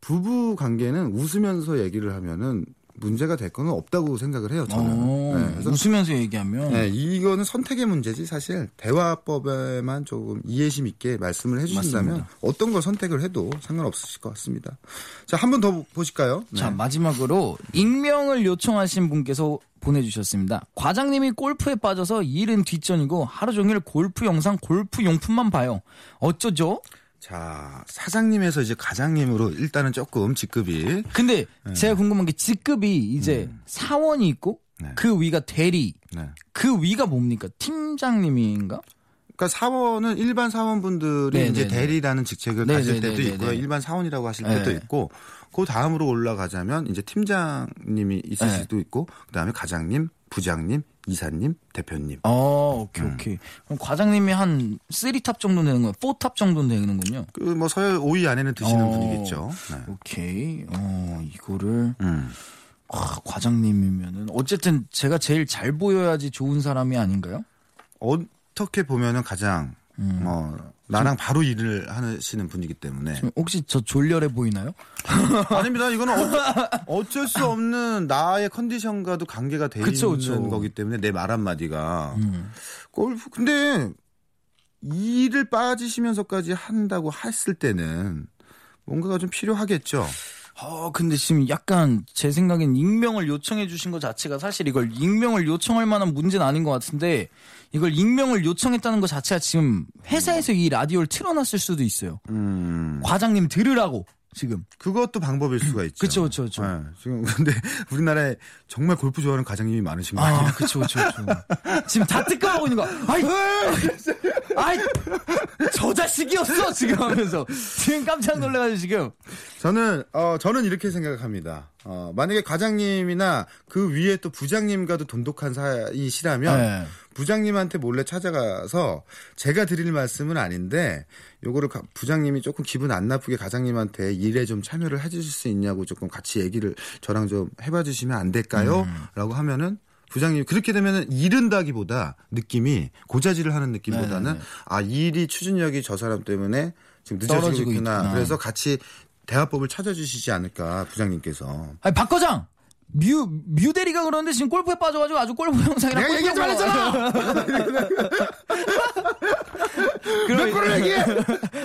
부부 관계는 웃으면서 얘기를 하면은 문제가 될 거는 없다고 생각을 해요, 저는. 어, 네, 웃으면서 얘기하면. 네, 이거는 선택의 문제지 사실 대화법에만 조금 이해심 있게 말씀을 해주신다면 맞습니다. 어떤 걸 선택을 해도 상관없으실 것 같습니다. 자, 한 번 더 보실까요? 네. 자, 마지막으로 익명을 요청하신 분께서 보내주셨습니다. 과장님이 골프에 빠져서 일은 뒷전이고 하루 종일 골프 영상, 골프 용품만 봐요. 어쩌죠? 자, 사장님에서 이제 과장님으로 일단은 조금 직급이 근데 제가 궁금한 게 직급이 이제 사원이 있고 음. 네. 그 위가 대리, 네. 그 위가 뭡니까? 팀장님인가? 그러니까 사원은 일반 사원분들이 네, 이제 네, 네. 대리라는 직책을 네, 가질 네, 때도 네, 네, 있고요. 네. 일반 사원이라고 하실 네. 때도 있고 그 다음으로 올라가자면 이제 팀장님이 있을 네. 수도 있고 그다음에 과장님, 부장님, 이사님, 대표님. 어, 오케이, 음. 오케이. 그럼 과장님이 한 3 top 정도 되는 거예요? 4 top 정도 되는군요. 그 뭐 서열 5위 안에는 드시는 어. 분이겠죠. 네. 오케이. 어, 이거를 음. 아, 과장님이면은 어쨌든 제가 제일 잘 보여야지 좋은 사람이 아닌가요? 어떻게 보면은 가장 음. 어 나랑 바로 일을 하시는 분이기 때문에 혹시 저 졸렬해 보이나요? (laughs) 아닙니다. 이거는 어쩔, 어쩔 수 없는 나의 컨디션과도 관계가 돼 그쵸, 있는 그쵸. 거기 때문에 내 말 한마디가 음. 골프 근데 일을 빠지시면서까지 한다고 했을 때는 뭔가가 좀 필요하겠죠. 어, 근데 지금 약간 제 생각엔 익명을 요청해 주신 것 자체가 사실 이걸 익명을 요청할 만한 문제는 아닌 것 같은데 이걸 익명을 요청했다는 것 자체가 지금 회사에서 이 라디오를 틀어놨을 수도 있어요. 음. 과장님 들으라고 지금. 그것도 방법일 수가 있죠. 그쵸, 그쵸, 그쵸. 네, 지금 근데 (laughs) 우리나라에 정말 골프 좋아하는 과장님이 많으신 거 아니에요? 아, 그쵸, 그쵸, 그쵸. 지금 다 뜨끔하고 있는 거. 아이, 아이, 저 자식이었어! 지금 하면서. 지금 깜짝 놀라가지고 지금. 저는 어 저는 이렇게 생각합니다. 어 만약에 과장님이나 그 위에 또 부장님과도 돈독한 사이시라면 네. 부장님한테 몰래 찾아가서 제가 드릴 말씀은 아닌데 요거를 가- 부장님이 조금 기분 안 나쁘게 과장님한테 일에 좀 참여를 해주실 수 있냐고 조금 같이 얘기를 저랑 좀 해봐 주시면 안 될까요? 음. 라고 하면은 부장님 그렇게 되면은 이른다기보다 느낌이 고자질을 하는 느낌보다는 네, 네. 아 일이 추진력이 저 사람 때문에 지금 늦어지고 있구나. 있구나. 그래서 같이 대화법을 찾아주시지 않을까 부장님께서. 아니, 박 과장! 뮤, 뮤 대리가 그러는데 지금 골프에 빠져가지고 아주 골프 영상이랑 내가 골프 얘기하지 영상- 그럼 거를 얘기해!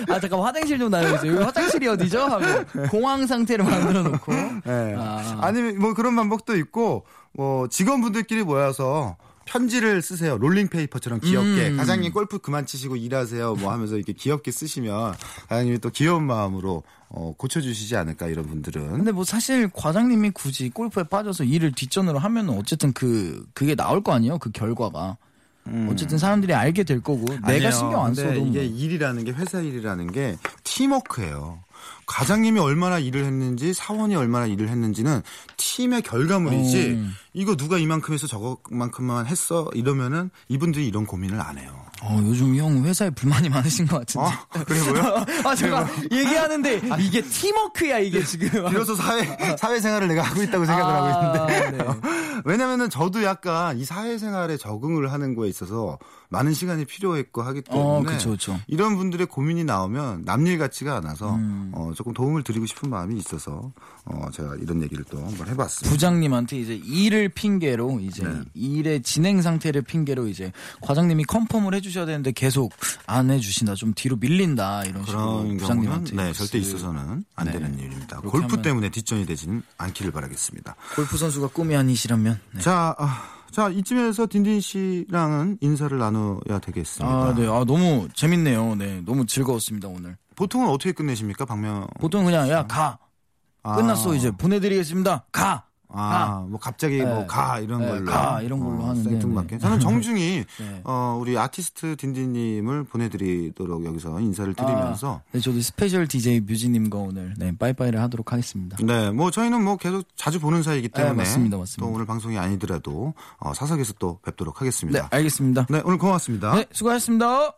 아 잠깐 화장실 좀. 여기 화장실이 어디죠? 하고 공황 상태를 만들어 놓고. 네. 아. 아. 니면 뭐 그런 방법도 있고 뭐 직원분들끼리 모여서 편지를 쓰세요. 롤링 페이퍼처럼 귀엽게. 음. 과장님 골프 그만 치시고 일하세요. 뭐 하면서 이렇게 귀엽게 쓰시면 과장님이 또 귀여운 마음으로 어, 고쳐주시지 않을까 이런 분들은. 근데 뭐 사실 과장님이 굳이 골프에 빠져서 일을 뒷전으로 하면 어쨌든 그 그게 나올 거 아니에요? 그 결과가. 어쨌든 사람들이 알게 될 거고 내가 아니에요. 신경 안 써도 이게 뭐. 일이라는 게 회사 일이라는 게 팀워크예요. 과장님이 얼마나 일을 했는지 사원이 얼마나 일을 했는지는 팀의 결과물이지 음. 이거 누가 이만큼 해서 저거만큼만 했어 이러면은 이분들이 이런 고민을 안 해요. 어, 요즘 형 회사에 불만이 많으신 것 같은데. 아, 그래 보여? (laughs) 아, 잠깐 얘기하는데 이게 팀워크야 이게 지금. 비로소 사회 사회생활을 내가 하고 있다고 생각을 아, 하고 있는데 네. (laughs) 왜냐면은 저도 약간 이 사회생활에 적응을 하는 거에 있어서 많은 시간이 필요했고 하기 때문에 어, 그쵸, 그쵸. 이런 분들의 고민이 나오면 남일 같지가 않아서 음. 어, 조금 도움을 드리고 싶은 마음이 있어서 어, 제가 이런 얘기를 또 한번 해봤습니다. 부장님한테 이제 일을 핑계로 이제 네. 일의 진행 상태를 핑계로 이제 과장님이 컨펌을 해주 셔야 되는데 계속 안 해주신다 좀 뒤로 밀린다 이런 식으로 그런 경우는 부장님한테 네, 절대 그 있어서는 안 네. 되는 일입니다. 골프 때문에 뒷전이 되지는 않기를 바라겠습니다. 골프 선수가 꿈이 아니시라면 네. 자, 아, 자 이쯤에서 딘딘 씨랑은 인사를 나눠야 되겠습니다. 아, 네. 아, 너무 재밌네요. 네. 너무 즐거웠습니다, 오늘. 보통은 어떻게 끝내십니까, 박명? 보통 그냥, 야, 가. 아. 끝났어, 이제. 보내드리겠습니다. 가! 아, 뭐 갑자기 네. 뭐가 이런 네, 걸로 가 이런 걸로 어, 하는데, 생뚱맞게. 네. 저는 정중히 (laughs) 네. 어, 우리 아티스트 딘딘님을 보내드리도록 여기서 인사를 드리면서 네, 저도 스페셜 DJ 뮤지님과 오늘 네, 빠이빠이를 하도록 하겠습니다. 네, 뭐 저희는 뭐 계속 자주 보는 사이이기 때문에 네, 맞습니다, 맞습니다. 또 오늘 방송이 아니더라도 어, 사석에서 또 뵙도록 네, 하겠습니다. 알겠습니다. 네, 오늘 고맙습니다. 네, 수고하셨습니다.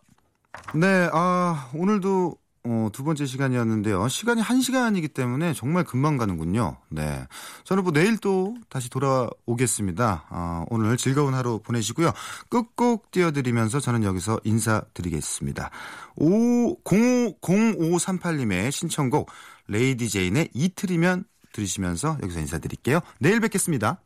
네, 아, 오늘도 어, 두 번째 시간이었는데요. 시간이 한 시간이기 때문에 정말 금방 가는군요. 네. 저는 뭐 내일 또 다시 돌아오겠습니다. 아, 오늘 즐거운 하루 보내시고요. 끝곡 띄워드리면서 저는 여기서 인사드리겠습니다. 5, 0538님의 신청곡 레이디 제인의 이틀이면 들으시면서 여기서 인사드릴게요. 내일 뵙겠습니다.